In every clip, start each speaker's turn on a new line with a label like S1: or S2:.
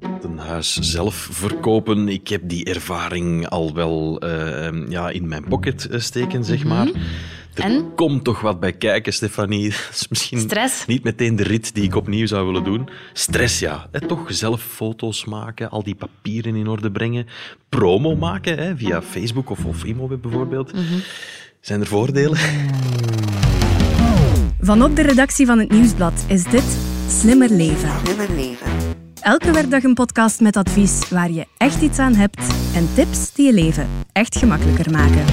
S1: Een huis zelf verkopen, ik heb die ervaring al wel uh, ja, in mijn pocket eh, steken, zeg maar. Mm -hmm. Er
S2: en?
S1: komt toch wat bij kijken, Stefanie. Dat is misschien
S2: Stress.
S1: niet meteen de rit die ik opnieuw zou willen doen. Stress, ja. Hè, toch zelf foto's maken, al die papieren in orde brengen, promo maken hè, via Facebook of, of Imoweb bijvoorbeeld. Mm -hmm. Zijn er voordelen?
S3: Vanop de redactie van het Nieuwsblad is dit Slimmer Leven.
S4: Slimmer Leven.
S3: Elke werkdag een podcast met advies waar je echt iets aan hebt en tips die je leven echt gemakkelijker maken.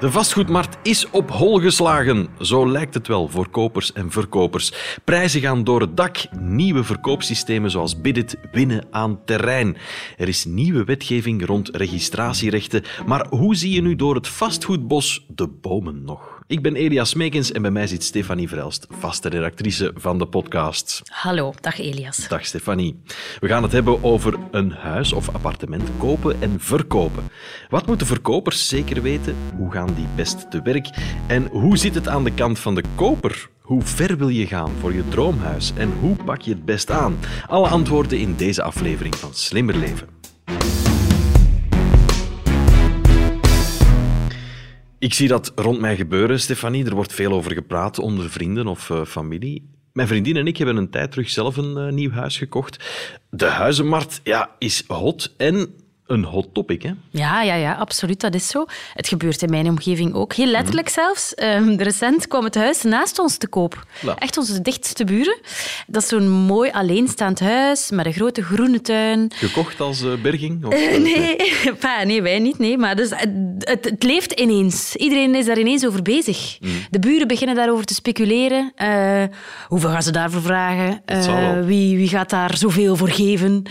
S1: De vastgoedmarkt is op hol geslagen. Zo lijkt het wel voor kopers en verkopers. Prijzen gaan door het dak. Nieuwe verkoopsystemen zoals Bidit winnen aan terrein. Er is nieuwe wetgeving rond registratierechten. Maar hoe zie je nu door het vastgoedbos de bomen nog? Ik ben Elias Meekens en bij mij zit Stefanie Vrelst, vaste redactrice van de podcast.
S2: Hallo, dag Elias.
S1: Dag Stefanie. We gaan het hebben over een huis of appartement kopen en verkopen. Wat moeten verkopers zeker weten? Hoe gaan die best te werk? En hoe zit het aan de kant van de koper? Hoe ver wil je gaan voor je droomhuis en hoe pak je het best aan? Alle antwoorden in deze aflevering van Slimmer Leven. Ik zie dat rond mij gebeuren, Stefanie. Er wordt veel over gepraat onder vrienden of uh, familie. Mijn vriendin en ik hebben een tijd terug zelf een uh, nieuw huis gekocht. De huizenmarkt ja, is hot en een hot topic, hè?
S2: Ja, ja, ja, absoluut. Dat is zo. Het gebeurt in mijn omgeving ook. Heel letterlijk mm. zelfs. Um, recent kwam het huis naast ons te koop. Echt onze dichtste buren. Dat is zo'n mooi alleenstaand huis met een grote groene tuin.
S1: Gekocht als uh, berging? Of,
S2: uh, nee. Pa, nee, wij niet. Nee. Maar dus, het, het, het, leeft ineens. Iedereen is daar ineens over bezig.
S1: Mm.
S2: De buren beginnen daarover te speculeren. Uh, hoeveel gaan ze daarvoor vragen? wie, wie gaat daar zoveel voor geven?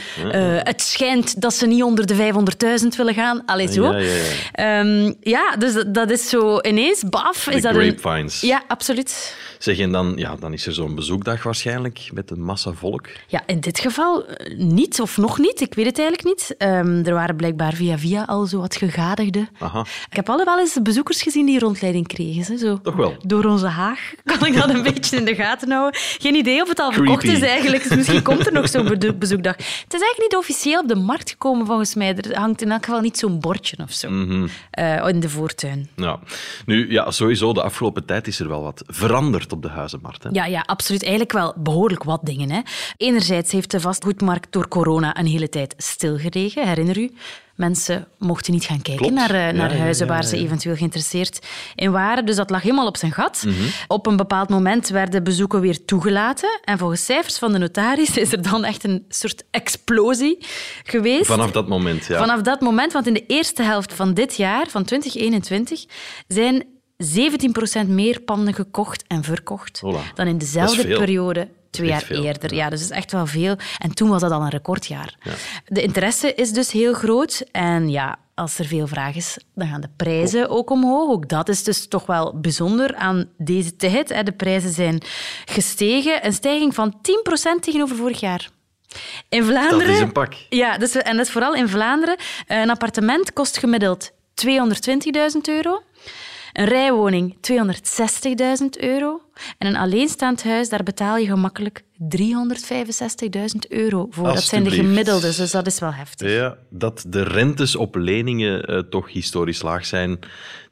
S2: Het schijnt dat ze niet onder de 500.000 willen gaan. Allee, zo.
S1: Ja, ja, ja.
S2: Um, ja dus dat, dat, is zo ineens, baf.
S1: De
S2: is dat
S1: grapevines.
S2: Een... Ja, absoluut.
S1: Zeg, en dan, ja, dan is er zo'n bezoekdag waarschijnlijk met een massa volk.
S2: Ja, in dit geval niet, of nog niet. Ik weet het eigenlijk niet. Um, er waren blijkbaar via via al zo wat gegadigden.
S1: Aha.
S2: Ik heb alle wel eens bezoekers gezien die rondleiding kregen. Hè, zo.
S1: Toch wel?
S2: Door onze haag kan ik dat een beetje in de gaten houden. Geen idee of het al verkocht
S1: Creepy.
S2: is eigenlijk. Dus misschien komt er nog zo'n bezoekdag. Het is eigenlijk niet officieel op de markt gekomen, volgens mij. Er hangt in elk geval niet zo'n bordje of zo
S1: mm -hmm.
S2: uh, in de voortuin.
S1: Ja. Nu, ja, sowieso, de afgelopen tijd is er wel wat veranderd op de huizenmarkt. Hè?
S2: Ja, ja, absoluut. Eigenlijk wel behoorlijk wat dingen. Hè. Enerzijds heeft de vastgoedmarkt door corona een hele tijd stilgelegen, herinner u? Mensen mochten niet gaan kijken
S1: Klopt.
S2: naar, uh, naar
S1: ja,
S2: huizen
S1: ja, ja,
S2: waar ze eventueel geïnteresseerd in waren. Dus dat lag helemaal op zijn gat.
S1: Mm -hmm.
S2: Op een bepaald moment werden bezoeken weer toegelaten. En volgens cijfers van de notaris is er dan echt een soort explosie geweest.
S1: Vanaf dat moment, ja.
S2: Vanaf dat moment, want in de eerste helft van dit jaar, van 2021, zijn 17% meer panden gekocht en verkocht dan in dezelfde periode twee
S1: Echt
S2: jaar
S1: veel,
S2: eerder.
S1: ja.
S2: Dus dat is echt wel veel. En toen was dat al een recordjaar.
S1: Ja.
S2: De interesse is dus heel groot. En ja, als er veel vraag is, dan gaan de prijzen ook omhoog. Ook dat is dus toch wel bijzonder aan deze tijd. De prijzen zijn gestegen. Een stijging van 10% tegenover vorig jaar. In Vlaanderen...
S1: Dat is een pak.
S2: Ja, dus, en dat is vooral in Vlaanderen. Een appartement kost gemiddeld 220.000 euro. Een rijwoning 260.000 euro. En een alleenstaand huis, daar betaal je gemakkelijk 365.000 euro voor. Dat zijn de gemiddeldes, dus dat is wel heftig.
S1: Ja, dat de rentes op leningen eh, toch historisch laag zijn,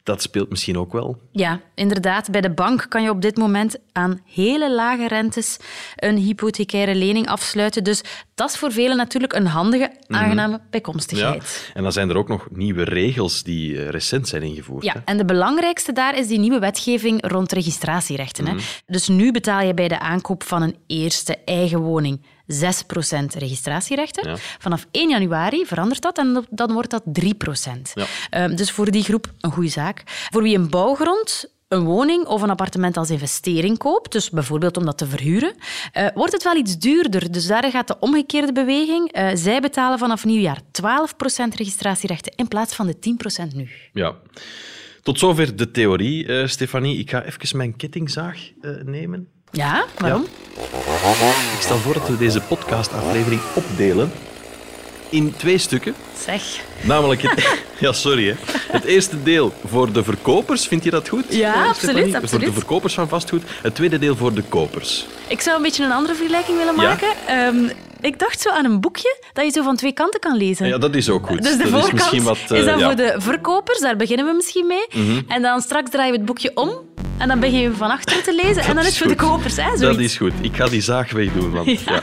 S1: dat speelt misschien ook wel.
S2: Ja, inderdaad. Bij de bank kan je op dit moment aan hele lage rentes een hypothecaire lening afsluiten. Dus dat is voor velen natuurlijk een handige, aangename bijkomstigheid.
S1: Ja. En dan zijn er ook nog nieuwe regels die eh, recent zijn ingevoerd.
S2: Ja,
S1: hè?
S2: en de belangrijkste daar is die nieuwe wetgeving rond registratierechten. Hè. Dus nu betaal je bij de aankoop van een eerste eigen woning 6% registratierechten.
S1: Ja.
S2: Vanaf 1 januari verandert dat en dan wordt dat 3%.
S1: Ja.
S2: Ehm, dus voor die groep een goede zaak. Voor wie een bouwgrond een woning of een appartement als investering koopt, dus bijvoorbeeld om dat te verhuren, eh, wordt het wel iets duurder. Dus daar gaat de omgekeerde beweging. Eh, zij betalen vanaf nieuwjaar 12% registratierechten in plaats van de 10% nu.
S1: Ja. Tot zover de theorie, eh, Stefanie. Ik ga even mijn kettingzaag nemen.
S2: Ja, waarom?
S1: Ik stel voor dat we deze podcastaflevering opdelen. in twee stukken.
S2: Zeg.
S1: Namelijk, het, ja, sorry. Hè. Het eerste deel voor de verkopers, vind je dat goed?
S2: Ja, absoluut,
S1: Stefanie? Voor
S2: absoluut.
S1: de verkopers van vastgoed. Het tweede deel voor de kopers.
S2: Ik zou een beetje een andere vergelijking willen
S1: Ja?
S2: maken. Ik dacht zo aan een boekje dat je zo van twee kanten kan lezen.
S1: Ja, dat is ook goed.
S2: Dus de
S1: dat
S2: voorkant
S1: is wat... eh,
S2: is dan
S1: ja. Mhm.
S2: voor de verkopers, daar beginnen we misschien mee. En dan straks draaien we het boekje om en dan begin je van achteren te lezen en dan is het voor de kopers. Hè,
S1: Dat is goed. Ik ga die zaag wegdoen. Want,
S2: Ja.
S1: ja.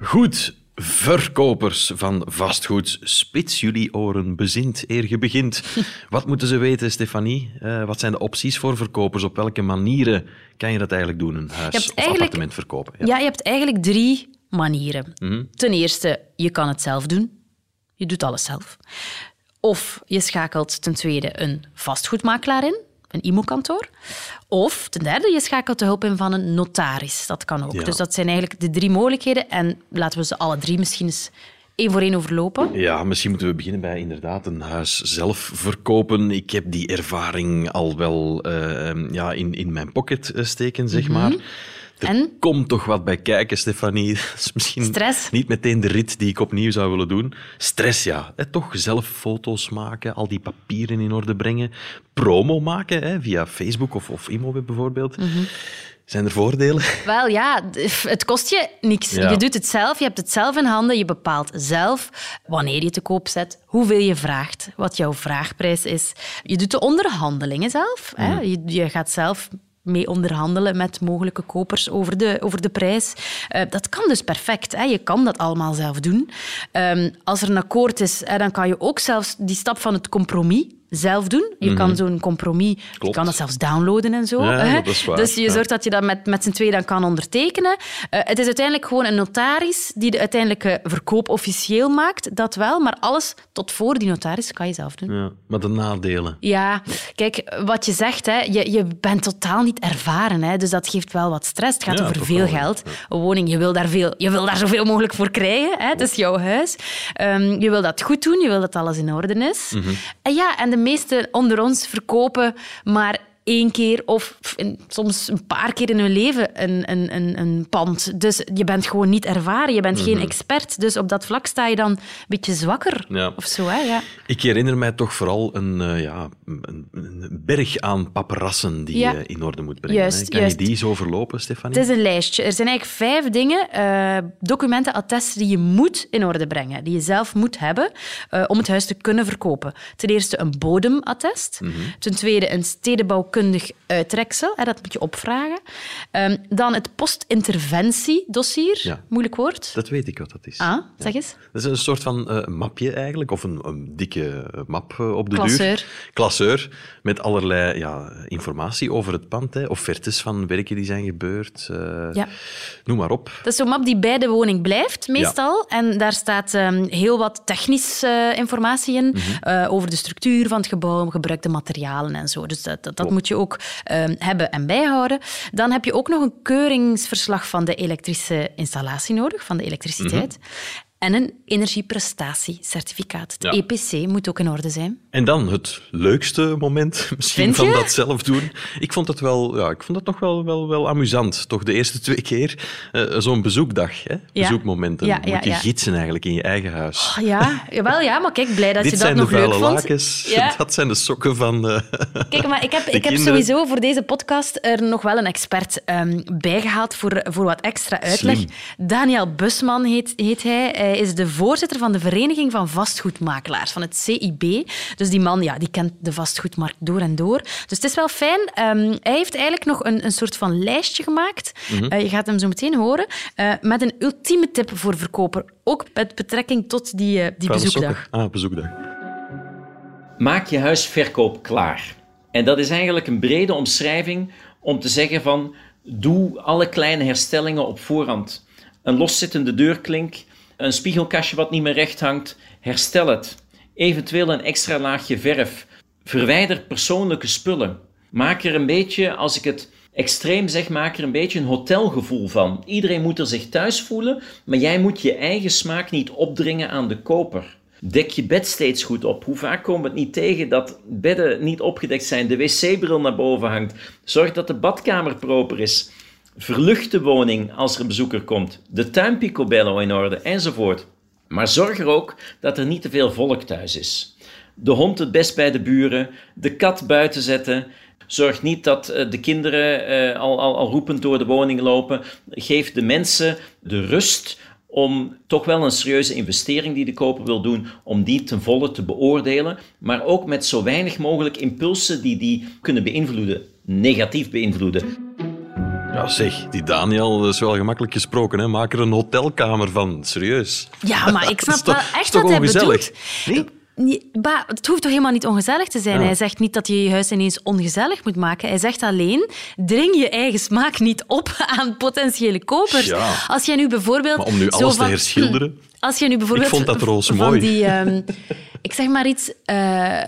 S1: Goed. Verkopers van vastgoed, spits jullie oren, bezint eer je begint. Wat moeten ze weten, Stefanie? Eh, wat zijn de opties voor verkopers? Op welke manieren kan je dat eigenlijk doen, een huis of appartement verkopen?
S2: Ja. je hebt eigenlijk drie manieren.
S1: Mhm.
S2: Ten eerste, je kan het zelf doen. Je doet alles zelf. Of je schakelt ten tweede een vastgoedmakelaar in, een IMO-kantoor. Of ten derde, je schakelt de hulp in van een notaris. Dat kan ook.
S1: Ja.
S2: Dus dat zijn eigenlijk de drie mogelijkheden. En laten we ze alle drie misschien eens één voor één overlopen.
S1: Ja, misschien moeten we beginnen bij inderdaad een huis zelf verkopen. Ik heb die ervaring al wel eh, ja, in, in mijn pocket eh, steken, zeg maar. Er
S2: En?
S1: komt toch wat bij kijken, Stefanie. Dat is misschien
S2: Stress?
S1: niet meteen de rit die ik opnieuw zou willen doen. Stress, ja. Hè, toch zelf foto's maken, al die papieren in orde brengen. Promo maken, via Facebook of, of Imoweb bijvoorbeeld. Zijn er voordelen?
S2: Wel ja, het kost je niks.
S1: Ja.
S2: Je doet het zelf, je hebt het zelf in handen. Je bepaalt zelf wanneer je te koop zet, hoeveel je vraagt, wat jouw vraagprijs is. Je doet de onderhandelingen zelf. Hè? Je, je gaat zelf mee onderhandelen met mogelijke kopers over de, over de prijs. Eh, dat kan dus perfect. Hè? Je kan dat allemaal zelf doen. Ehm, als er een akkoord is, dan kan je ook zelfs die stap van het compromis zelf doen. Je kan zo'n compromis, je kan dat zelfs downloaden en zo.
S1: Ja,
S2: hè. Dus je zorgt dat je dat met, met z'n twee dan kan ondertekenen. Eh, het is uiteindelijk gewoon een notaris die de uiteindelijke verkoop officieel maakt. Dat wel, maar alles tot voor die notaris kan je zelf doen.
S1: Ja, maar de nadelen.
S2: Ja, kijk, wat je zegt, hè, je, je bent totaal niet ervaren. Hè, dus dat geeft wel wat stress. Het gaat
S1: Ja,
S2: over veel geld. Een woning, je wil daar, veel, je wil daar zoveel mogelijk voor krijgen. Hè, het is jouw huis. Ehm, je wil dat goed doen, je wil dat alles in orde is.
S1: Mhm.
S2: En ja, en de meesten onder ons verkopen maar één keer of in- soms een paar keer in hun leven een, een, een, een pand. Dus je bent gewoon niet ervaren, je bent
S1: Mhm.
S2: geen expert. Dus op dat vlak sta je dan een beetje zwakker.
S1: Ja.
S2: Of zo, hè? Ja.
S1: Ik herinner mij toch vooral een, eh, ja, een, een berg aan paparassen die
S2: Ja.
S1: je in orde moet brengen.
S2: Juist,
S1: hè. Kan
S2: juist.
S1: je die zo verlopen, Stefanie?
S2: Het is een lijstje. Er zijn eigenlijk vijf dingen, eh, documenten, attesten die je moet in orde brengen, die je zelf moet hebben eh, om het huis te kunnen verkopen. Ten eerste een bodemattest.
S1: Mhm.
S2: Ten tweede een stedenbouwkundig uittreksel, hè, dat moet je opvragen. Ehm, dan het postinterventiedossier,
S1: Ja.
S2: moeilijk woord.
S1: Dat weet ik wat dat is.
S2: Ah, zeg eens.
S1: Dat is een soort van eh, mapje eigenlijk, of een, een dikke eh, map eh, op de
S2: Klasseur.
S1: duur. Klasseur. Met allerlei ja, informatie over het pand, hè. offertes van werken die zijn gebeurd.
S2: Ja.
S1: Noem maar op.
S2: Dat is zo'n map die bij de woning blijft, meestal. En daar staat ehm, heel wat technische informatie in
S1: Mhm.
S2: over de structuur van het gebouw, gebruikte materialen en zo. Dus dat, dat, dat
S1: Klopt.
S2: Moet je ook ehm, hebben en bijhouden. Dan heb je ook nog een keuringsverslag van de elektrische installatie nodig, van de elektriciteit. En een energieprestatiecertificaat. Het
S1: Ja.
S2: EPC moet ook in orde zijn.
S1: En dan het leukste moment misschien van dat zelf doen. Ik vond het wel, ja, ik vond het nog wel, wel, wel amusant. Toch de eerste twee keer eh, zo'n bezoekdag, hè? bezoekmomenten.
S2: Ja, ja,
S1: Moet je gidsen eigenlijk in je eigen huis.
S2: Oh, ja, jawel, ja, maar kijk, blij dat
S1: Dit
S2: je dat
S1: zijn de
S2: nog leuk
S1: vuile
S2: vond.
S1: lakens,
S2: Ja.
S1: dat zijn de sokken van... eh,
S2: Kijk, maar ik heb,
S1: De
S2: ik heb
S1: kinderen.
S2: sowieso voor deze podcast er nog wel een expert ehm, bijgehaald voor, voor wat extra uitleg.
S1: Slim.
S2: Daniel Busman heet, heet hij. Hij is de voorzitter van de Vereniging van Vastgoedmakelaars, van het CIB. Dus die man ja, die kent de vastgoedmarkt door en door. Dus het is wel fijn. Ehm, hij heeft eigenlijk nog een, een soort van lijstje gemaakt.
S1: Mhm.
S2: Eh, je gaat hem zo meteen horen. eh, met een ultieme tip voor verkoper. Ook met betrekking tot die, eh, die bezoekdag.
S1: Ah, bezoekdag.
S4: Maak je huis verkoop klaar. En dat is eigenlijk een brede omschrijving om te zeggen van doe alle kleine herstellingen op voorhand. Een loszittende deurklink, een spiegelkastje wat niet meer recht hangt, herstel het. Eventueel een extra laagje verf. Verwijder persoonlijke spullen. Maak er een beetje, als ik het extreem zeg, maak er een beetje een hotelgevoel van. Iedereen moet er zich thuis voelen, maar jij moet je eigen smaak niet opdringen aan de koper. Dek je bed steeds goed op. Hoe vaak komen we het niet tegen dat bedden niet opgedekt zijn, de wc-bril naar boven hangt. Zorg dat de badkamer proper is. Verlucht woning als er een bezoeker komt. De tuin picobello in orde enzovoort. Maar zorg er ook dat er niet te veel volk thuis is. De hond het best bij de buren, de kat buiten zetten. Zorg niet dat eh, de kinderen uh, al, al, al roepend door de woning lopen. Geef de mensen de rust om toch wel een serieuze investering die de koper wil doen, om die ten volle te beoordelen, maar ook met zo weinig mogelijk impulsen die die kunnen beïnvloeden, negatief beïnvloeden.
S1: Ja, zeg, die Daniel dat is wel gemakkelijk gesproken. Hè? Maak er een hotelkamer van. Serieus.
S2: Ja, maar ik snap
S1: Dat
S2: wel echt wat hij bedoelt.
S1: Nee?
S2: Bah, het hoeft toch helemaal niet ongezellig te zijn.
S1: Ja.
S2: Hij zegt niet dat je je huis ineens ongezellig moet maken. Hij zegt alleen, dring je eigen smaak niet op aan potentiële kopers.
S1: Ja.
S2: Als jij nu bijvoorbeeld...
S1: Maar om nu
S2: zo
S1: alles te herschilderen...
S2: Als je nu bijvoorbeeld
S1: Ik vond dat roos
S2: van
S1: mooi.
S2: die, ehm, ik zeg maar iets, eh,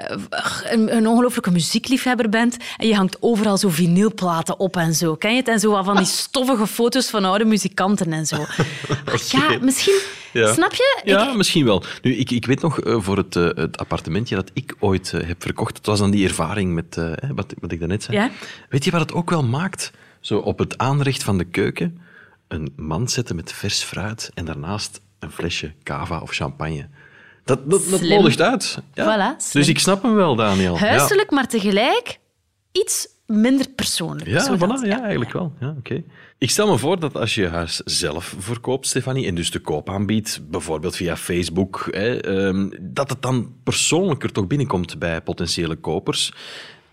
S2: een, een ongelooflijke muziekliefhebber bent en je hangt overal zo vinylplaten op en zo. Ken je het? En zo van die stoffige foto's van oude muzikanten en zo. Ja, misschien...
S1: Ja.
S2: Snap je?
S1: Ja,
S2: Ik-
S1: misschien wel. Nu, ik, ik weet nog, eh, voor het, eh, het appartementje dat ik ooit heb verkocht, het was dan die ervaring met wat, wat ik daarnet zei.
S2: Ja.
S1: Weet je wat het ook wel maakt? Zo op het aanrecht van de keuken een mand zetten met vers fruit en daarnaast een flesje cava of champagne. Dat, dat, dat nodigt uit. Ja.
S2: Voilà,
S1: dus ik snap hem wel, Daniel.
S2: Huiselijk, maar tegelijk iets minder persoonlijk.
S1: Ja, voilà, ja, eigenlijk wel. Ja, oké. Ik stel me voor dat als je je huis zelf verkoopt, Stefanie, en dus te koop aanbiedt, bijvoorbeeld via Facebook, hè, ehm, dat het dan persoonlijker toch binnenkomt bij potentiële kopers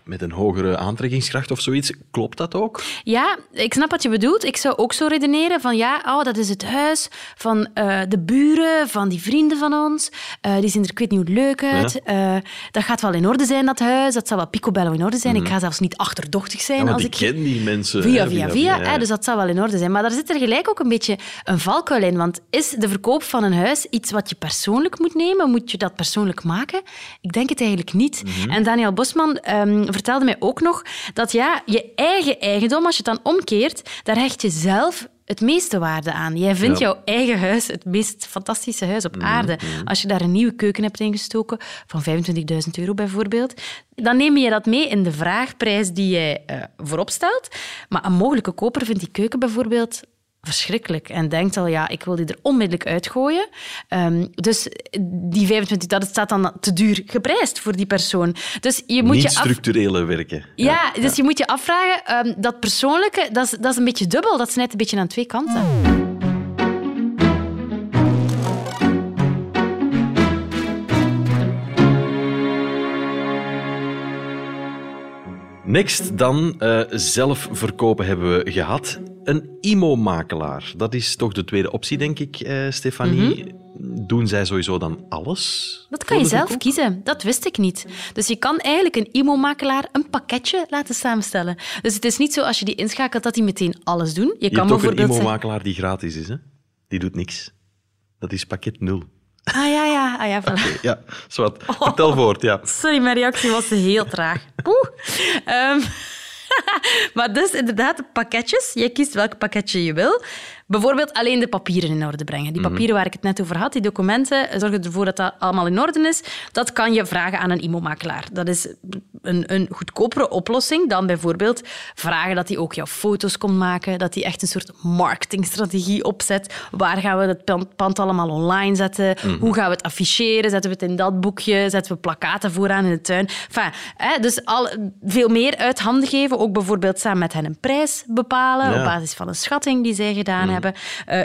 S1: met een hogere aantrekkingskracht of zoiets. Klopt dat ook?
S2: Ja, ik snap wat je bedoelt. Ik zou ook zo redeneren van ja, oh, dat is het huis van eh, de buren, van die vrienden van ons. Eh, die zien er ik weet niet hoe leuk uit. Eh, dat gaat wel in orde zijn, dat huis. Dat zal wel picobello in orde zijn. Ik ga zelfs niet achterdochtig zijn
S1: Mhm. Ja,
S2: als
S1: ik ken die mensen.
S2: Via,
S1: hè,
S2: via, via. hè, dus dat zou wel in orde zijn. Maar daar zit er gelijk ook een beetje een valkuil in. Want is de verkoop van een huis iets wat je persoonlijk moet nemen? Moet je dat persoonlijk maken? Ik denk het eigenlijk niet.
S1: Mhm.
S2: En Daniel Bosman ehm, vertelde mij ook nog dat ja, je eigen eigendom, als je het dan omkeert, daar hecht je zelf het meeste waarde aan. Jij vindt
S1: Ja.
S2: jouw eigen huis het meest fantastische huis op aarde. Als je daar een nieuwe keuken hebt ingestoken, van 25.000 euro bijvoorbeeld, dan neem je dat mee in de vraagprijs die jij eh, voorop stelt. Maar een mogelijke koper vindt die keuken bijvoorbeeld verschrikkelijk en denkt al, ja, ik wil die er onmiddellijk uitgooien. Ehm, dus die 25, dat staat dan te duur geprijsd voor die persoon. Dus je moet
S1: Niet
S2: je af...
S1: structurele werken.
S2: Ja, dus je moet je afvragen, ehm, dat persoonlijke, dat is, dat is een beetje dubbel. Dat snijdt een beetje aan twee kanten.
S1: Next dan, eh, zelf verkopen hebben we gehad. Een IMO-makelaar. Dat is toch de tweede optie, denk ik, eh, Stefanie. Doen zij sowieso dan alles?
S2: Mhm. Dat kan je zelf kiezen. Dat wist ik niet. Dus je kan eigenlijk een IMO-makelaar een pakketje laten samenstellen. Dus het is niet zo als je die inschakelt dat die meteen alles doen. Je,
S1: Je
S2: kan
S1: hebt ook een. IMO-makelaar die gratis is, hè? Die doet niks. Dat is pakket nul.
S2: Ah ja, ja, ah, ja voilà.
S1: Ja, zwart. Vertel voort, ja.
S2: Sorry, mijn reactie was heel traag. Poeh. Ehm, maar dus inderdaad, pakketjes. Jij kiest welk pakketje je wil. Bijvoorbeeld alleen de papieren in orde brengen. Die papieren waar ik het net over had, die documenten, zorg ervoor dat dat allemaal in orde is. Dat kan je vragen aan een IMO-makelaar. Dat is een, een goedkopere oplossing dan bijvoorbeeld vragen dat hij ook jouw foto's komt maken, dat hij echt een soort marketingstrategie opzet. Waar gaan we het pand- allemaal online zetten? Hoe gaan we het afficheren? Zetten we het in dat boekje? Zetten we plakaten vooraan in de tuin? Enfin, hè, dus al, veel meer uit handen geven. Ook bijvoorbeeld samen met hen een prijs bepalen
S1: Ja.
S2: op basis van een schatting die zij gedaan hebben. Eh,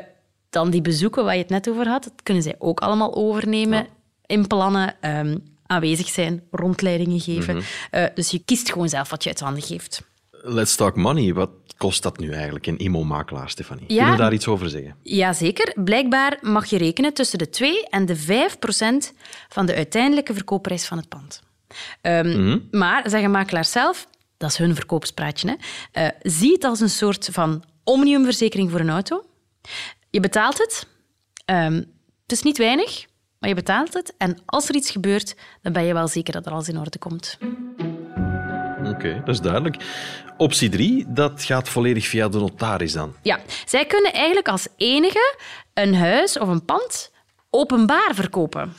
S2: dan die bezoeken waar je het net over had, dat kunnen zij ook allemaal overnemen, inplannen, ehm, aanwezig zijn, rondleidingen geven. Eh, dus je kiest gewoon zelf wat je uit handen geeft.
S1: Let's talk money. Wat kost dat nu eigenlijk, een IMO-makelaar, Stefanie?
S2: Ja.
S1: Kunnen we daar iets over zeggen?
S2: Jazeker, blijkbaar mag je rekenen tussen de 2 en de 5 procent van de uiteindelijke verkoopprijs van het pand. Ehm, Maar, zeggen makelaars zelf, dat is hun verkoopspraatje, hè, eh, zie het als een soort van omniumverzekering voor een auto. Je betaalt het. Ehm, het is niet weinig, maar je betaalt het. En als er iets gebeurt, dan ben je wel zeker dat er alles in orde komt.
S1: Oké, dat is duidelijk. Optie 3, dat gaat volledig via de notaris dan.
S2: Ja, zij kunnen eigenlijk als enige een huis of een pand openbaar verkopen.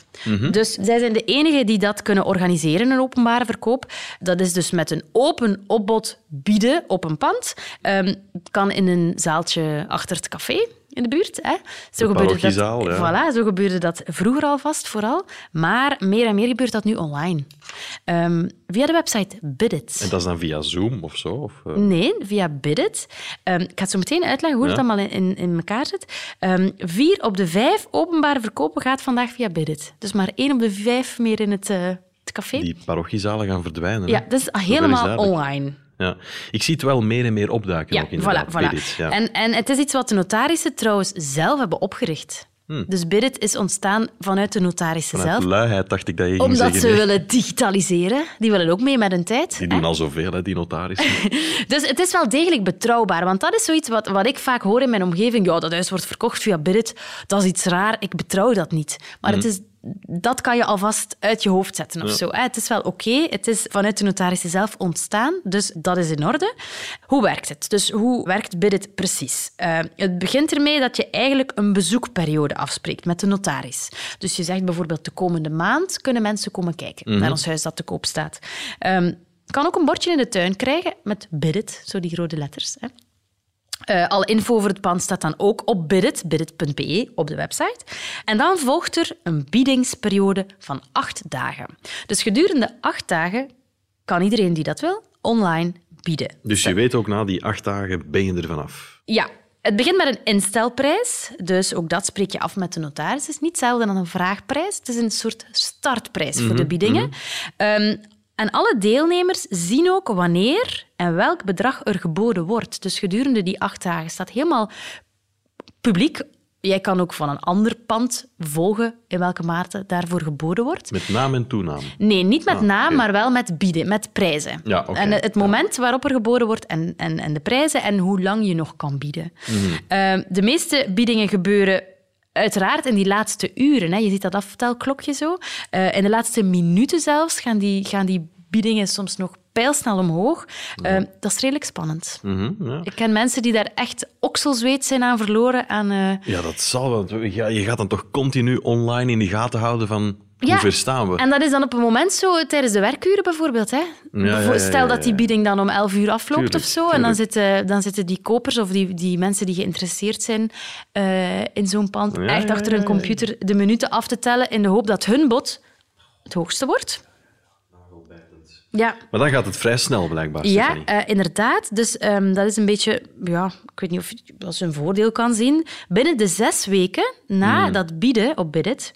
S2: Dus zij zijn de enigen die dat kunnen organiseren, een openbare verkoop. Dat is dus met een open opbod bieden op een pand. Ehm, het kan in een zaaltje achter het café in de buurt. Hè. Zo, gebeurde dat,
S1: ja.
S2: voilà, zo gebeurde dat vroeger alvast vooral. Maar meer en meer gebeurt dat nu online. Ehm, via de website Bidit.
S1: En dat is dan via Zoom of zo? Of, eh,
S2: Nee, via Bidit. Ehm, ik ga het zo meteen uitleggen hoe het allemaal in, in, in elkaar zit. Ehm, vier op de vijf openbare verkopen gaat vandaag via Bidit. Dus maar één op de vijf meer in het, eh, het café.
S1: Die parochiezalen gaan verdwijnen.
S2: Ja,
S1: hè?
S2: dat is helemaal online.
S1: Ja. Ik zie het wel meer en meer opduiken.
S2: Ja,
S1: ook inderdaad.
S2: voilà. voilà.
S1: Bidit, ja.
S2: En, en het is iets wat de notarissen trouwens zelf hebben opgericht. Dus Bidit is ontstaan vanuit de notarissen
S1: Vanuit
S2: zelf.
S1: luiheid dacht ik dat je ging
S2: Omdat
S1: zeggen.
S2: ze
S1: nee.
S2: willen digitaliseren. Die willen ook mee met hun tijd.
S1: Die
S2: hè.
S1: doen al zoveel, hè, die notarissen.
S2: Dus het is wel degelijk betrouwbaar. Want dat is zoiets wat, wat ik vaak hoor in mijn omgeving. Ja, dat huis wordt verkocht via Bidit. Dat is iets raar. Ik betrouw dat niet. Maar het is, dat kan je alvast uit je hoofd zetten of zo. Het is wel oké. Het is vanuit de notarissen zelf ontstaan. Dus dat is in orde. Hoe werkt het? Dus hoe werkt Bidit precies? Eh, het begint ermee dat je eigenlijk een bezoekperiode afspreekt met de notaris. Dus je zegt bijvoorbeeld de komende maand kunnen mensen komen kijken naar ons huis dat te koop staat. Je kan ook een bordje in de tuin krijgen met Bidit, zo die rode letters. Hè. Eh, alle info over het pand staat dan ook op Bidit, bidit.be, op de website. En dan volgt er een biedingsperiode van acht dagen. Dus gedurende acht dagen kan iedereen die dat wil online bieden.
S1: Dus je weet ook, na die acht dagen ben je er vanaf.
S2: Ja, het begint met een instelprijs. Dus ook dat spreek je af met de notaris. Het is niet hetzelfde dan een vraagprijs. Het is een soort startprijs voor de biedingen. Ehm, en alle deelnemers zien ook wanneer en welk bedrag er geboden wordt. Dus gedurende die acht dagen staat helemaal publiek. Jij kan ook van een ander pand volgen in welke mate daarvoor geboden wordt.
S1: Met naam en toenaam.
S2: Nee, niet met
S1: Ah,
S2: naam, maar wel met bieden, met prijzen.
S1: Ja, oké.
S2: En het moment waarop er geboden wordt en, en, en de prijzen en hoe lang je nog kan bieden.
S1: Mhm.
S2: Ehm, de meeste biedingen gebeuren uiteraard in die laatste uren. Hè. Je ziet dat aftelklokje zo. Eh, in de laatste minuten zelfs gaan die, gaan die biedingen soms nog pijlsnel omhoog. Ehm, dat is redelijk spannend.
S1: Mhm, ja.
S2: Ik ken mensen die daar echt okselzweet zijn aan verloren. Aan, eh,
S1: ja, dat zal wel. Je gaat dan toch continu online in de gaten houden van
S2: Ja,
S1: hoe ver staan we.
S2: En dat is dan op een moment zo tijdens de werkuren bijvoorbeeld. Hè? Stel dat die bieding dan om 11 uur afloopt
S1: Tuurlijk,
S2: of zo. En dan zitten, dan zitten die kopers of die, die mensen die geïnteresseerd zijn eh, in zo'n pand echt achter hun computer de minuten af te tellen in de hoop dat hun bod het hoogste wordt. Ja,
S1: Maar dan gaat het vrij snel, blijkbaar,
S2: ja eh, inderdaad. Dus ehm, dat is een beetje, ja, ik weet niet of je dat als een voordeel kan zien. Binnen de zes weken na
S1: Hmm.
S2: dat bieden op Bidit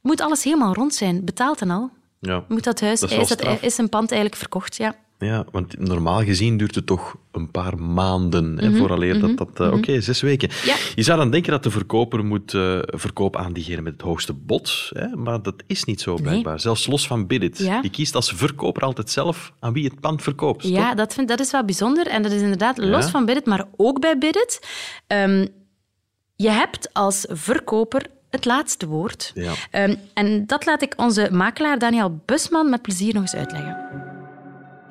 S2: moet alles helemaal rond zijn, betaald en al.
S1: Ja.
S2: Moet dat huis,
S1: Dat is
S2: is, dat, is een pand eigenlijk verkocht, ja.
S1: Ja, want normaal gezien duurt het toch een paar maanden hè,
S2: Mhm,
S1: vooraleer dat... dat eh, Oké, zes weken.
S2: Ja.
S1: Je zou dan denken dat de verkoper moet eh, verkoop aan diegene met het hoogste bod, hè, maar dat is niet zo, blijkbaar. Zelfs los van Bidit.
S2: Ja.
S1: Die kiest als verkoper altijd zelf aan wie het pand verkoopt.
S2: Ja,
S1: toch?
S2: dat, vind, dat is wel bijzonder. En dat is inderdaad los
S1: Ja.
S2: van Bidit, maar ook bij Bidit. Ehm, je hebt als verkoper het laatste woord.
S1: Ja.
S2: Ehm, en dat laat ik onze makelaar Daniel Busman met plezier nog eens uitleggen.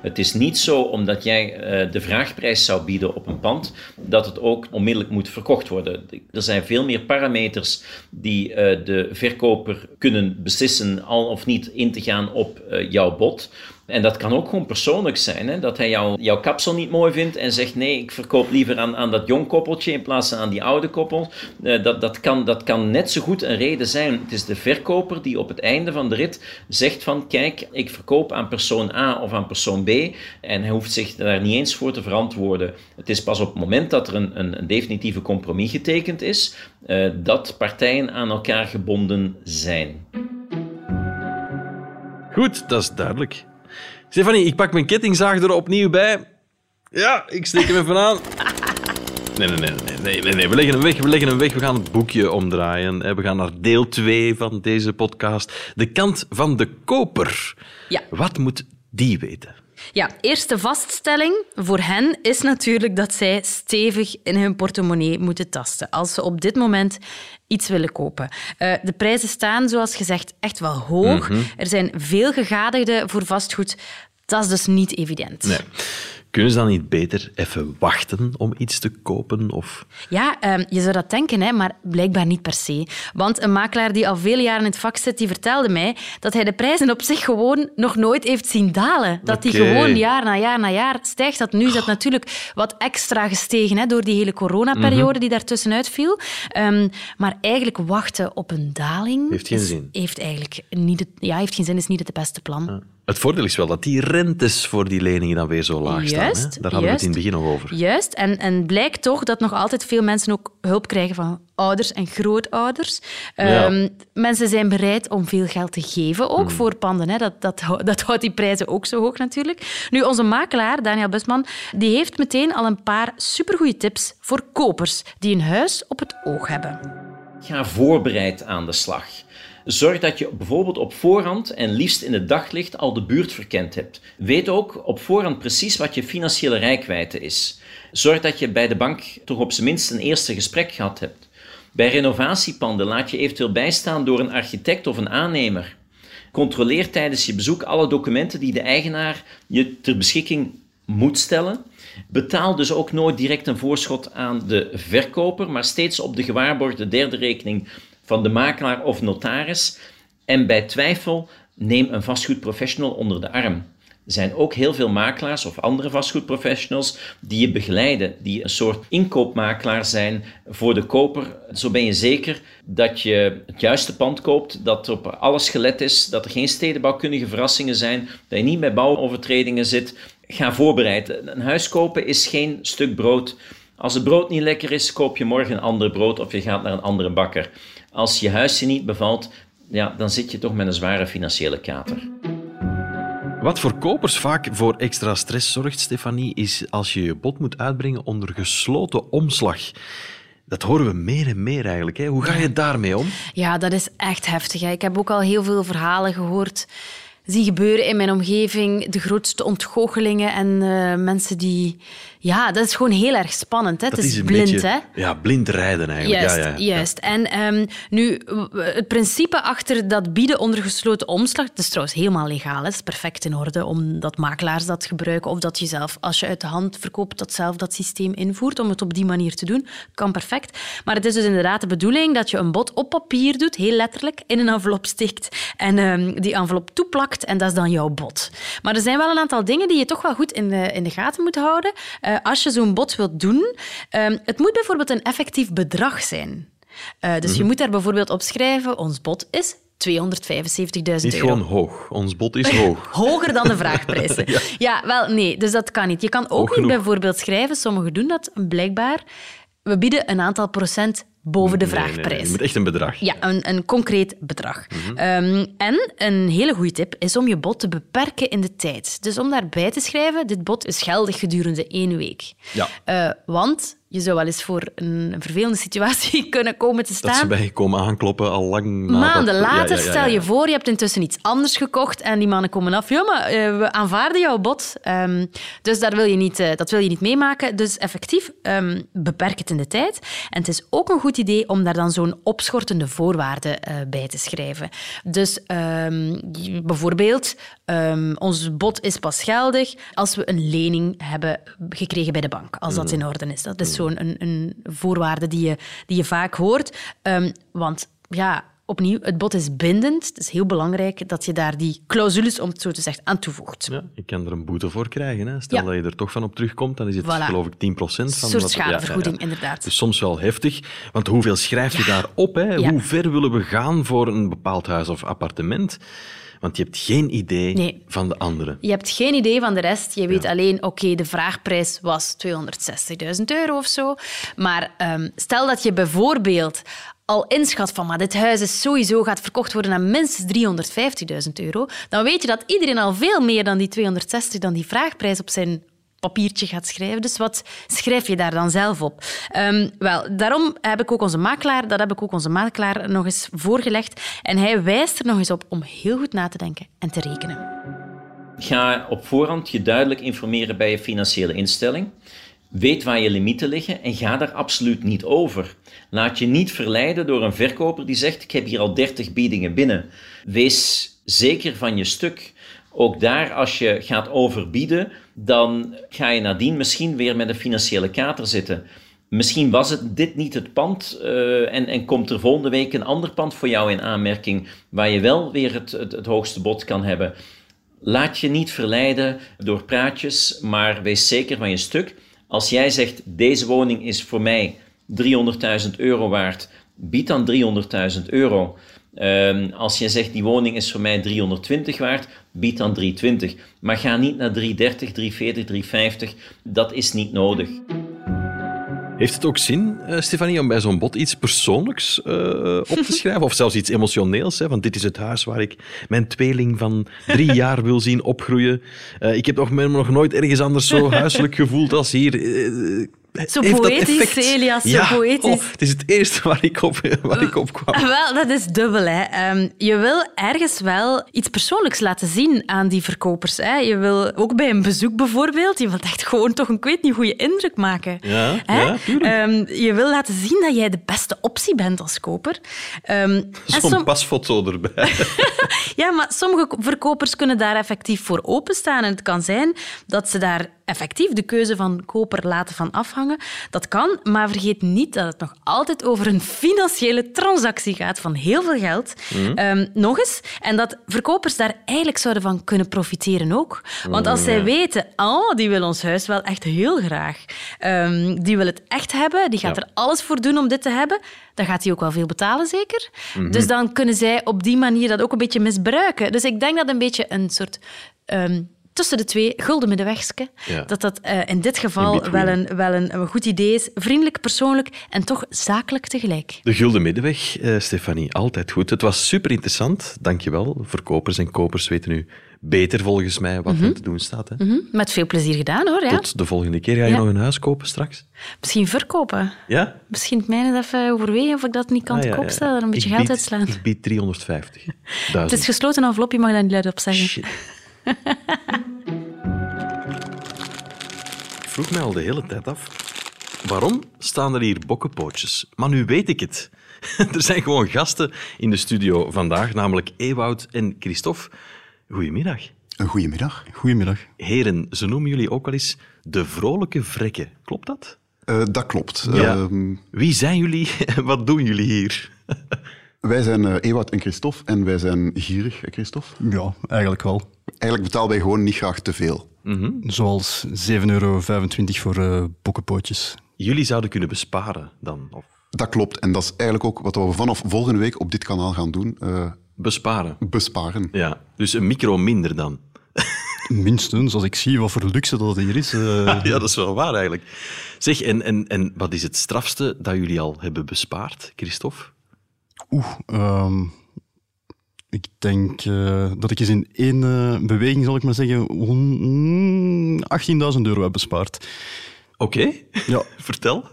S4: Het is niet zo omdat jij eh, de vraagprijs zou bieden op een pand, dat het ook onmiddellijk moet verkocht worden. Er zijn veel meer parameters die eh, de verkoper kunnen beslissen al of niet in te gaan op eh, jouw bod. En dat kan ook gewoon persoonlijk zijn. Hè? Dat hij jou, jouw kapsel niet mooi vindt en zegt: nee, ik verkoop liever aan, aan dat jong koppeltje in plaats van aan die oude koppel. Eh, dat, dat, kan, dat kan net zo goed een reden zijn. Het is de verkoper die op het einde van de rit zegt: van kijk, ik verkoop aan persoon A of aan persoon B. En hij hoeft zich daar niet eens voor te verantwoorden. Het is pas op het moment dat er een, een, een definitieve compromis getekend is, eh, dat partijen aan elkaar gebonden zijn.
S1: Goed, dat is duidelijk. Stefanie, ik pak mijn kettingzaag er opnieuw bij. Ja, ik steek hem even aan. Nee, nee, nee, nee, nee, nee. We leggen hem weg, we leggen hem weg. We gaan het boekje omdraaien. We gaan naar deel 2 van deze podcast. De kant van de koper.
S2: Ja.
S1: Wat moet die weten?
S2: Ja, eerste vaststelling voor hen is natuurlijk dat zij stevig in hun portemonnee moeten tasten als ze op dit moment iets willen kopen. Eh, de prijzen staan, zoals gezegd, echt wel hoog. Er zijn veel gegadigden voor vastgoed. Dat is dus niet evident.
S1: Nee. Kunnen ze dan niet beter even wachten om iets te kopen? Of...
S2: Ja, ehm, je zou dat denken, hè, maar blijkbaar niet per se. Want een makelaar die al vele jaren in het vak zit, die vertelde mij dat hij de prijzen op zich gewoon nog nooit heeft zien dalen. Dat die gewoon jaar na jaar na jaar stijgt. Dat nu is dat natuurlijk wat extra gestegen hè, door die hele coronaperiode
S1: Mhm.
S2: die daartussenuit viel. Ehm, maar eigenlijk wachten op een daling...
S1: Heeft geen
S2: is-
S1: zin.
S2: Heeft eigenlijk niet het, ja, heeft geen zin, is niet het beste plan.
S1: Het voordeel is wel dat die rentes voor die leningen dan weer zo laag staan.
S2: Juist,
S1: Hè? Daar hadden we het in het begin nog over.
S2: Juist, en, en blijkt toch dat nog altijd veel mensen ook hulp krijgen van ouders en grootouders.
S1: Ja.
S2: Ehm, mensen zijn bereid om veel geld te geven,
S1: Hmm.
S2: ook voor panden. Hè. Dat, dat, dat houdt die prijzen ook zo hoog natuurlijk. Nu, onze makelaar, Daniel Busman, die heeft meteen al een paar supergoeie tips voor kopers die een huis op het oog hebben.
S4: Ga voorbereid aan de slag. Zorg dat je bijvoorbeeld op voorhand en liefst in het daglicht al de buurt verkend hebt. Weet ook op voorhand precies wat je financiële rijkwijde is. Zorg dat je bij de bank toch op zijn minst een eerste gesprek gehad hebt. Bij renovatiepanden laat je eventueel bijstaan door een architect of een aannemer. Controleer tijdens je bezoek alle documenten die de eigenaar je ter beschikking moet stellen. Betaal dus ook nooit direct een voorschot aan de verkoper, maar steeds op de gewaarborgde derde rekening van de makelaar of notaris. En bij twijfel neem een vastgoedprofessional onder de arm. Er zijn ook heel veel makelaars of andere vastgoedprofessionals die je begeleiden, die een soort inkoopmakelaar zijn voor de koper. Zo ben je zeker dat je het juiste pand koopt, dat er op alles gelet is, dat er geen stedenbouwkundige verrassingen zijn, dat je niet met bouwovertredingen zit. Ga voorbereid. Een huis kopen is geen stuk brood. Als het brood niet lekker is, koop je morgen een ander brood of je gaat naar een andere bakker. Als je huis je niet bevalt, ja, dan zit je toch met een zware financiële kater.
S1: Wat voor kopers vaak voor extra stress zorgt, Stefanie, is als je je bod moet uitbrengen onder gesloten omslag. Dat horen we meer en meer eigenlijk. Hè? Hoe ga je daarmee om?
S2: Ja, dat is echt heftig. Hè. Ik heb ook al heel veel verhalen gehoord zien gebeuren in mijn omgeving. De grootste ontgoochelingen en eh, mensen die... Ja, dat is gewoon heel erg spannend. Hè.
S1: Dat
S2: het is, blind,
S1: beetje,
S2: hè.
S1: Ja, blind rijden eigenlijk.
S2: Juist,
S1: ja, ja, ja.
S2: juist. En ehm, nu, het principe achter dat bieden onder gesloten omslag, dat is trouwens helemaal legaal. Hè. Het is perfect in orde, omdat makelaars dat gebruiken of dat je zelf, als je uit de hand verkoopt, dat zelf dat systeem invoert om het op die manier te doen. Kan perfect. Maar het is dus inderdaad de bedoeling dat je een bod op papier doet, heel letterlijk, in een envelop stikt en ehm, die envelop toeplakt en dat is dan jouw bod. Maar er zijn wel een aantal dingen die je toch wel goed in de, in de gaten moet houden eh, als je zo'n bod wilt doen. Ehm, het moet bijvoorbeeld een effectief bedrag zijn. Eh, dus je moet daar bijvoorbeeld op schrijven, ons bod is 275.000
S1: Niet
S2: euro.
S1: gewoon hoog. Ons bod is hoog.
S2: Hoger dan de vraagprijzen. ja. wel, nee, dus dat kan niet. Je kan ook
S1: Hoog
S2: niet
S1: genoeg.
S2: bijvoorbeeld schrijven, sommigen doen dat blijkbaar, we bieden een aantal procent boven de
S1: Nee, nee, nee,
S2: vraagprijs.
S1: Je moet echt een bedrag.
S2: Ja, een, een concreet bedrag.
S1: Mhm.
S2: Ehm, en een hele goede tip is om je bod te beperken in de tijd. Dus om daarbij te schrijven, dit bod is geldig gedurende één week.
S1: Ja.
S2: Eh, want je zou wel eens voor een vervelende situatie kunnen komen te
S1: Dat
S2: staan.
S1: ze bij je komen aankloppen al lang
S2: Maanden later,
S1: ja, ja, ja,
S2: stel je voor, je hebt intussen iets anders gekocht en die mannen komen af. Ja, maar eh, we aanvaarden jouw bod. Ehm, dus daar wil je niet, eh, dat wil je niet meemaken. Dus effectief, ehm, beperk het in de tijd. En het is ook een goed idee om daar dan zo'n opschortende voorwaarde eh, bij te schrijven. Dus ehm, bijvoorbeeld, ons bod is pas geldig als we een lening hebben gekregen bij de bank. Als dat in orde is. Dat is zo'n een, een voorwaarde die je, die je vaak hoort. Ehm, want ja, opnieuw, het bod is bindend. Het is heel belangrijk dat je daar die clausules, om het zo te zeggen, aan toevoegt.
S1: Ja, je kan er een boete voor krijgen. Hè. Stel
S2: Ja.
S1: dat je er toch van op terugkomt, dan is het
S2: Voilà.
S1: geloof ik 10% van...
S2: Een soort
S1: wat- ja, ja,
S2: schadevergoeding,
S1: ja.
S2: inderdaad.
S1: Dus soms wel heftig. Want hoeveel schrijf je daarop? Hè? Hoe ver willen we gaan voor een bepaald huis of appartement? Want je hebt geen idee
S2: Nee.
S1: van de andere.
S2: Je hebt geen idee van de rest. Je weet alleen, oké, de vraagprijs was 260.000 euro of zo. Maar ehm, stel dat je bijvoorbeeld al inschat van maar dit huis is sowieso gaat verkocht worden aan minstens 350.000 euro, dan weet je dat iedereen al veel meer dan die 260, dan die vraagprijs op zijn papiertje gaat schrijven. Dus wat schrijf je daar dan zelf op? Ehm, wel, daarom heb ik ook onze makelaar, dat heb ik ook onze makelaar nog eens voorgelegd. En hij wijst er nog eens op om heel goed na te denken en te rekenen.
S4: Ga op voorhand je duidelijk informeren bij je financiële instelling. Weet waar je limieten liggen en ga daar absoluut niet over. Laat je niet verleiden door een verkoper die zegt: Ik heb hier al 30 biedingen binnen. Wees zeker van je stuk. Ook daar, als je gaat overbieden, dan ga je nadien misschien weer met een financiële kater zitten. Misschien was het dit niet het pand uh, en, en komt er volgende week een ander pand voor jou in aanmerking waar je wel weer het, het, het hoogste bod kan hebben. Laat je niet verleiden door praatjes, maar wees zeker van je stuk. Als jij zegt, deze woning is voor mij 300.000 euro waard, bied dan 300.000 euro. Um, als je zegt, die woning is voor mij 320 waard, bied dan 320. Maar ga niet naar 330, 340, 350. Dat is niet nodig.
S1: Heeft het ook zin, uh, Stefanie, om bij zo'n bod iets persoonlijks uh, op te schrijven? Of zelfs iets emotioneels? Hè? Want dit is het huis waar ik mijn tweeling van drie jaar wil zien opgroeien. Uh, ik heb nog, nog nooit ergens anders zo huiselijk gevoeld als hier.
S2: Zo poëtisch, Elias, zo
S1: ja,
S2: poëtisch.
S1: Oh, het is het eerste waar ik op, waar ik op kwam.
S2: Wel, dat is dubbel. Hè. Um, je wil ergens wel iets persoonlijks laten zien aan die verkopers. Hè. Je wil ook bij een bezoek bijvoorbeeld, je wilt echt gewoon toch een, ik weet niet, goede indruk maken.
S1: Ja, hè? ja
S2: um, je wil laten zien dat jij de beste optie bent als koper.
S1: Um, Zo'n som... pasfoto erbij.
S2: ja, maar sommige verkopers kunnen daar effectief voor openstaan. En het kan zijn dat ze daar effectief de keuze van koper laten van afhangen. Dat kan, maar vergeet niet dat het nog altijd over een financiële transactie gaat van heel veel geld. Mm. Um, nog eens. En dat verkopers daar eigenlijk zouden van kunnen profiteren ook. Want als zij weten, oh, die wil ons huis wel echt heel graag. Um, die wil het echt hebben, die gaat ja. er alles voor doen om dit te hebben. Dan gaat hij ook wel veel betalen, zeker. Mm -hmm. Dus dan kunnen zij op die manier dat ook een beetje misbruiken. Dus ik denk dat een beetje een soort... Um, tussen de twee, gulden middenwegske. Ja. Dat dat uh, in dit geval in wel, een, wel een, een, goed idee is. Vriendelijk, persoonlijk en toch zakelijk tegelijk.
S1: De gulden middenweg, uh, Stefanie, altijd goed. Het was super interessant, dankjewel. Verkopers en kopers weten nu beter volgens mij wat mm -hmm. er te doen staat. Hè.
S2: Mm -hmm. Met veel plezier gedaan hoor. Ja.
S1: Tot de volgende keer. Ga je ja. nog een huis kopen straks?
S2: Misschien verkopen.
S1: Ja?
S2: Misschien het mijne even overwegen of ik dat niet kan ah, te koop stellen. Er een beetje geld
S1: bied,
S2: uitslaan.
S1: Ik bied 350.
S2: het is gesloten envelop, je mag daar niet luid op zeggen.
S1: Shit. Ik vroeg mij al de hele tijd af, waarom staan er hier bokkenpootjes? Maar nu weet ik het. Er zijn gewoon gasten in de studio vandaag, namelijk Ewout en Christophe. Goedemiddag.
S5: Een goedemiddag.
S6: Goedemiddag.
S1: Heren, ze noemen jullie ook wel eens de vrolijke vrekken. Klopt dat?
S5: Uh, dat klopt.
S1: Ja. Uh, Wie zijn jullie wat doen jullie hier?
S5: Wij zijn uh, Ewout en Christophe en wij zijn gierig, Christophe?
S6: Ja, eigenlijk wel.
S5: Eigenlijk betalen wij gewoon niet graag te veel.
S1: Mm -hmm.
S6: Zoals 7,25 euro voor uh, bokkenpootjes.
S1: Jullie zouden kunnen besparen dan? Of?
S5: Dat klopt. En dat is eigenlijk ook wat we vanaf volgende week op dit kanaal gaan doen. Uh,
S1: besparen?
S5: Besparen.
S1: Ja, dus een micro minder dan.
S6: Minstens, als ik zie wat voor luxe dat hier is. Uh...
S1: ja, dat is wel waar eigenlijk. Zeg, en, en, en wat is het strafste dat jullie al hebben bespaard, Christophe?
S6: Oeh, um, ik denk uh, dat ik eens in één uh, beweging, zal ik maar zeggen, 18.000 euro heb bespaard.
S1: Oké, okay.
S6: ja.
S1: vertel.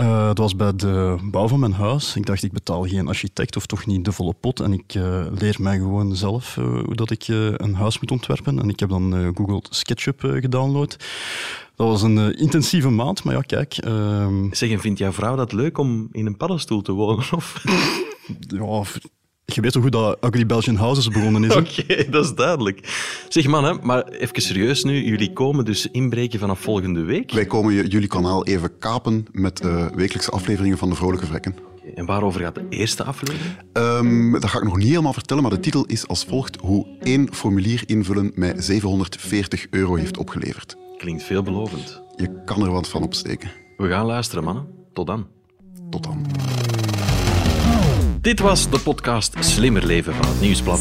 S6: Uh, dat was bij de bouw van mijn huis. Ik dacht, ik betaal geen architect of toch niet de volle pot. En ik uh, leer mij gewoon zelf uh, hoe dat ik een huis moet ontwerpen. En ik heb dan Google SketchUp gedownload. Dat was een intensieve maand, maar ja, kijk... ehm,
S1: Zeg, en vindt jouw vrouw dat leuk om in een paddenstoel te wonen? Of?
S6: Ja, je weet toch hoe dat Ugly Belgian Houses begonnen is?
S1: Oké, okay, dat is duidelijk. Zeg man, hè, maar even serieus nu. Jullie komen dus inbreken vanaf volgende week?
S5: Wij komen jullie kanaal even kapen met uh, wekelijkse afleveringen van De Vrolijke Vrekken.
S1: Okay, en waarover gaat de eerste aflevering?
S5: Um, dat ga ik nog niet helemaal vertellen, maar de titel is als volgt hoe één formulier invullen mij 740 euro heeft opgeleverd.
S1: Klinkt veelbelovend.
S5: Je kan er wat van opsteken.
S1: We gaan luisteren, mannen. Tot dan.
S5: Tot dan.
S1: Dit was de podcast Slimmer Leven van het Nieuwsblad.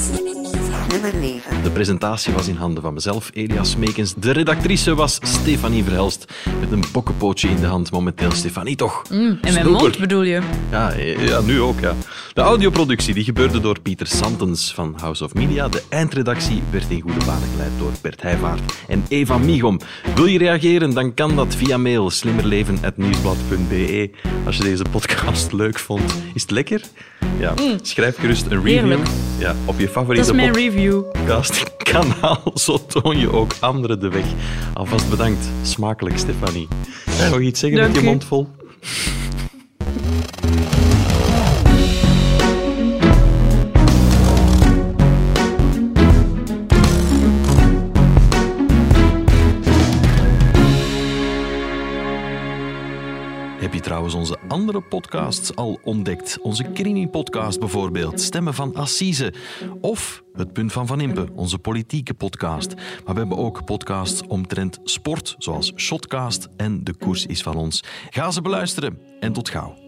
S7: Leven.
S1: De presentatie was in handen van mezelf, Elias Meekens. De redactrice was Stefanie Verhelst, met een bokkenpootje in de hand momenteel. Stefanie, toch?
S2: Mm, in mijn mond bedoel je?
S1: Ja, ja, nu ook, ja. De audioproductie die gebeurde door Pieter Santens van House of Media. De eindredactie werd in goede banen geleid door Bert Heijvaart en Eva Migom. Wil je reageren, dan kan dat via mail slimmerleven.nieuwsblad.be. Als je deze podcast leuk vond, is het lekker? Ja, mm. schrijf gerust een review ja, op je favoriete
S2: Dat is mijn review.
S1: podcastkanaal. Zo toon je ook anderen de weg. Alvast bedankt. Smakelijk, Stefanie. Je nog iets zeggen
S2: Dank
S1: met je mond vol? Andere podcasts al ontdekt. Onze Crimi-podcast bijvoorbeeld, Stemmen van Assise. Of Het Punt van Van Impe, onze politieke podcast. Maar we hebben ook podcasts omtrent sport, zoals Shotcast en De Koers is van ons. Ga ze beluisteren en tot gauw.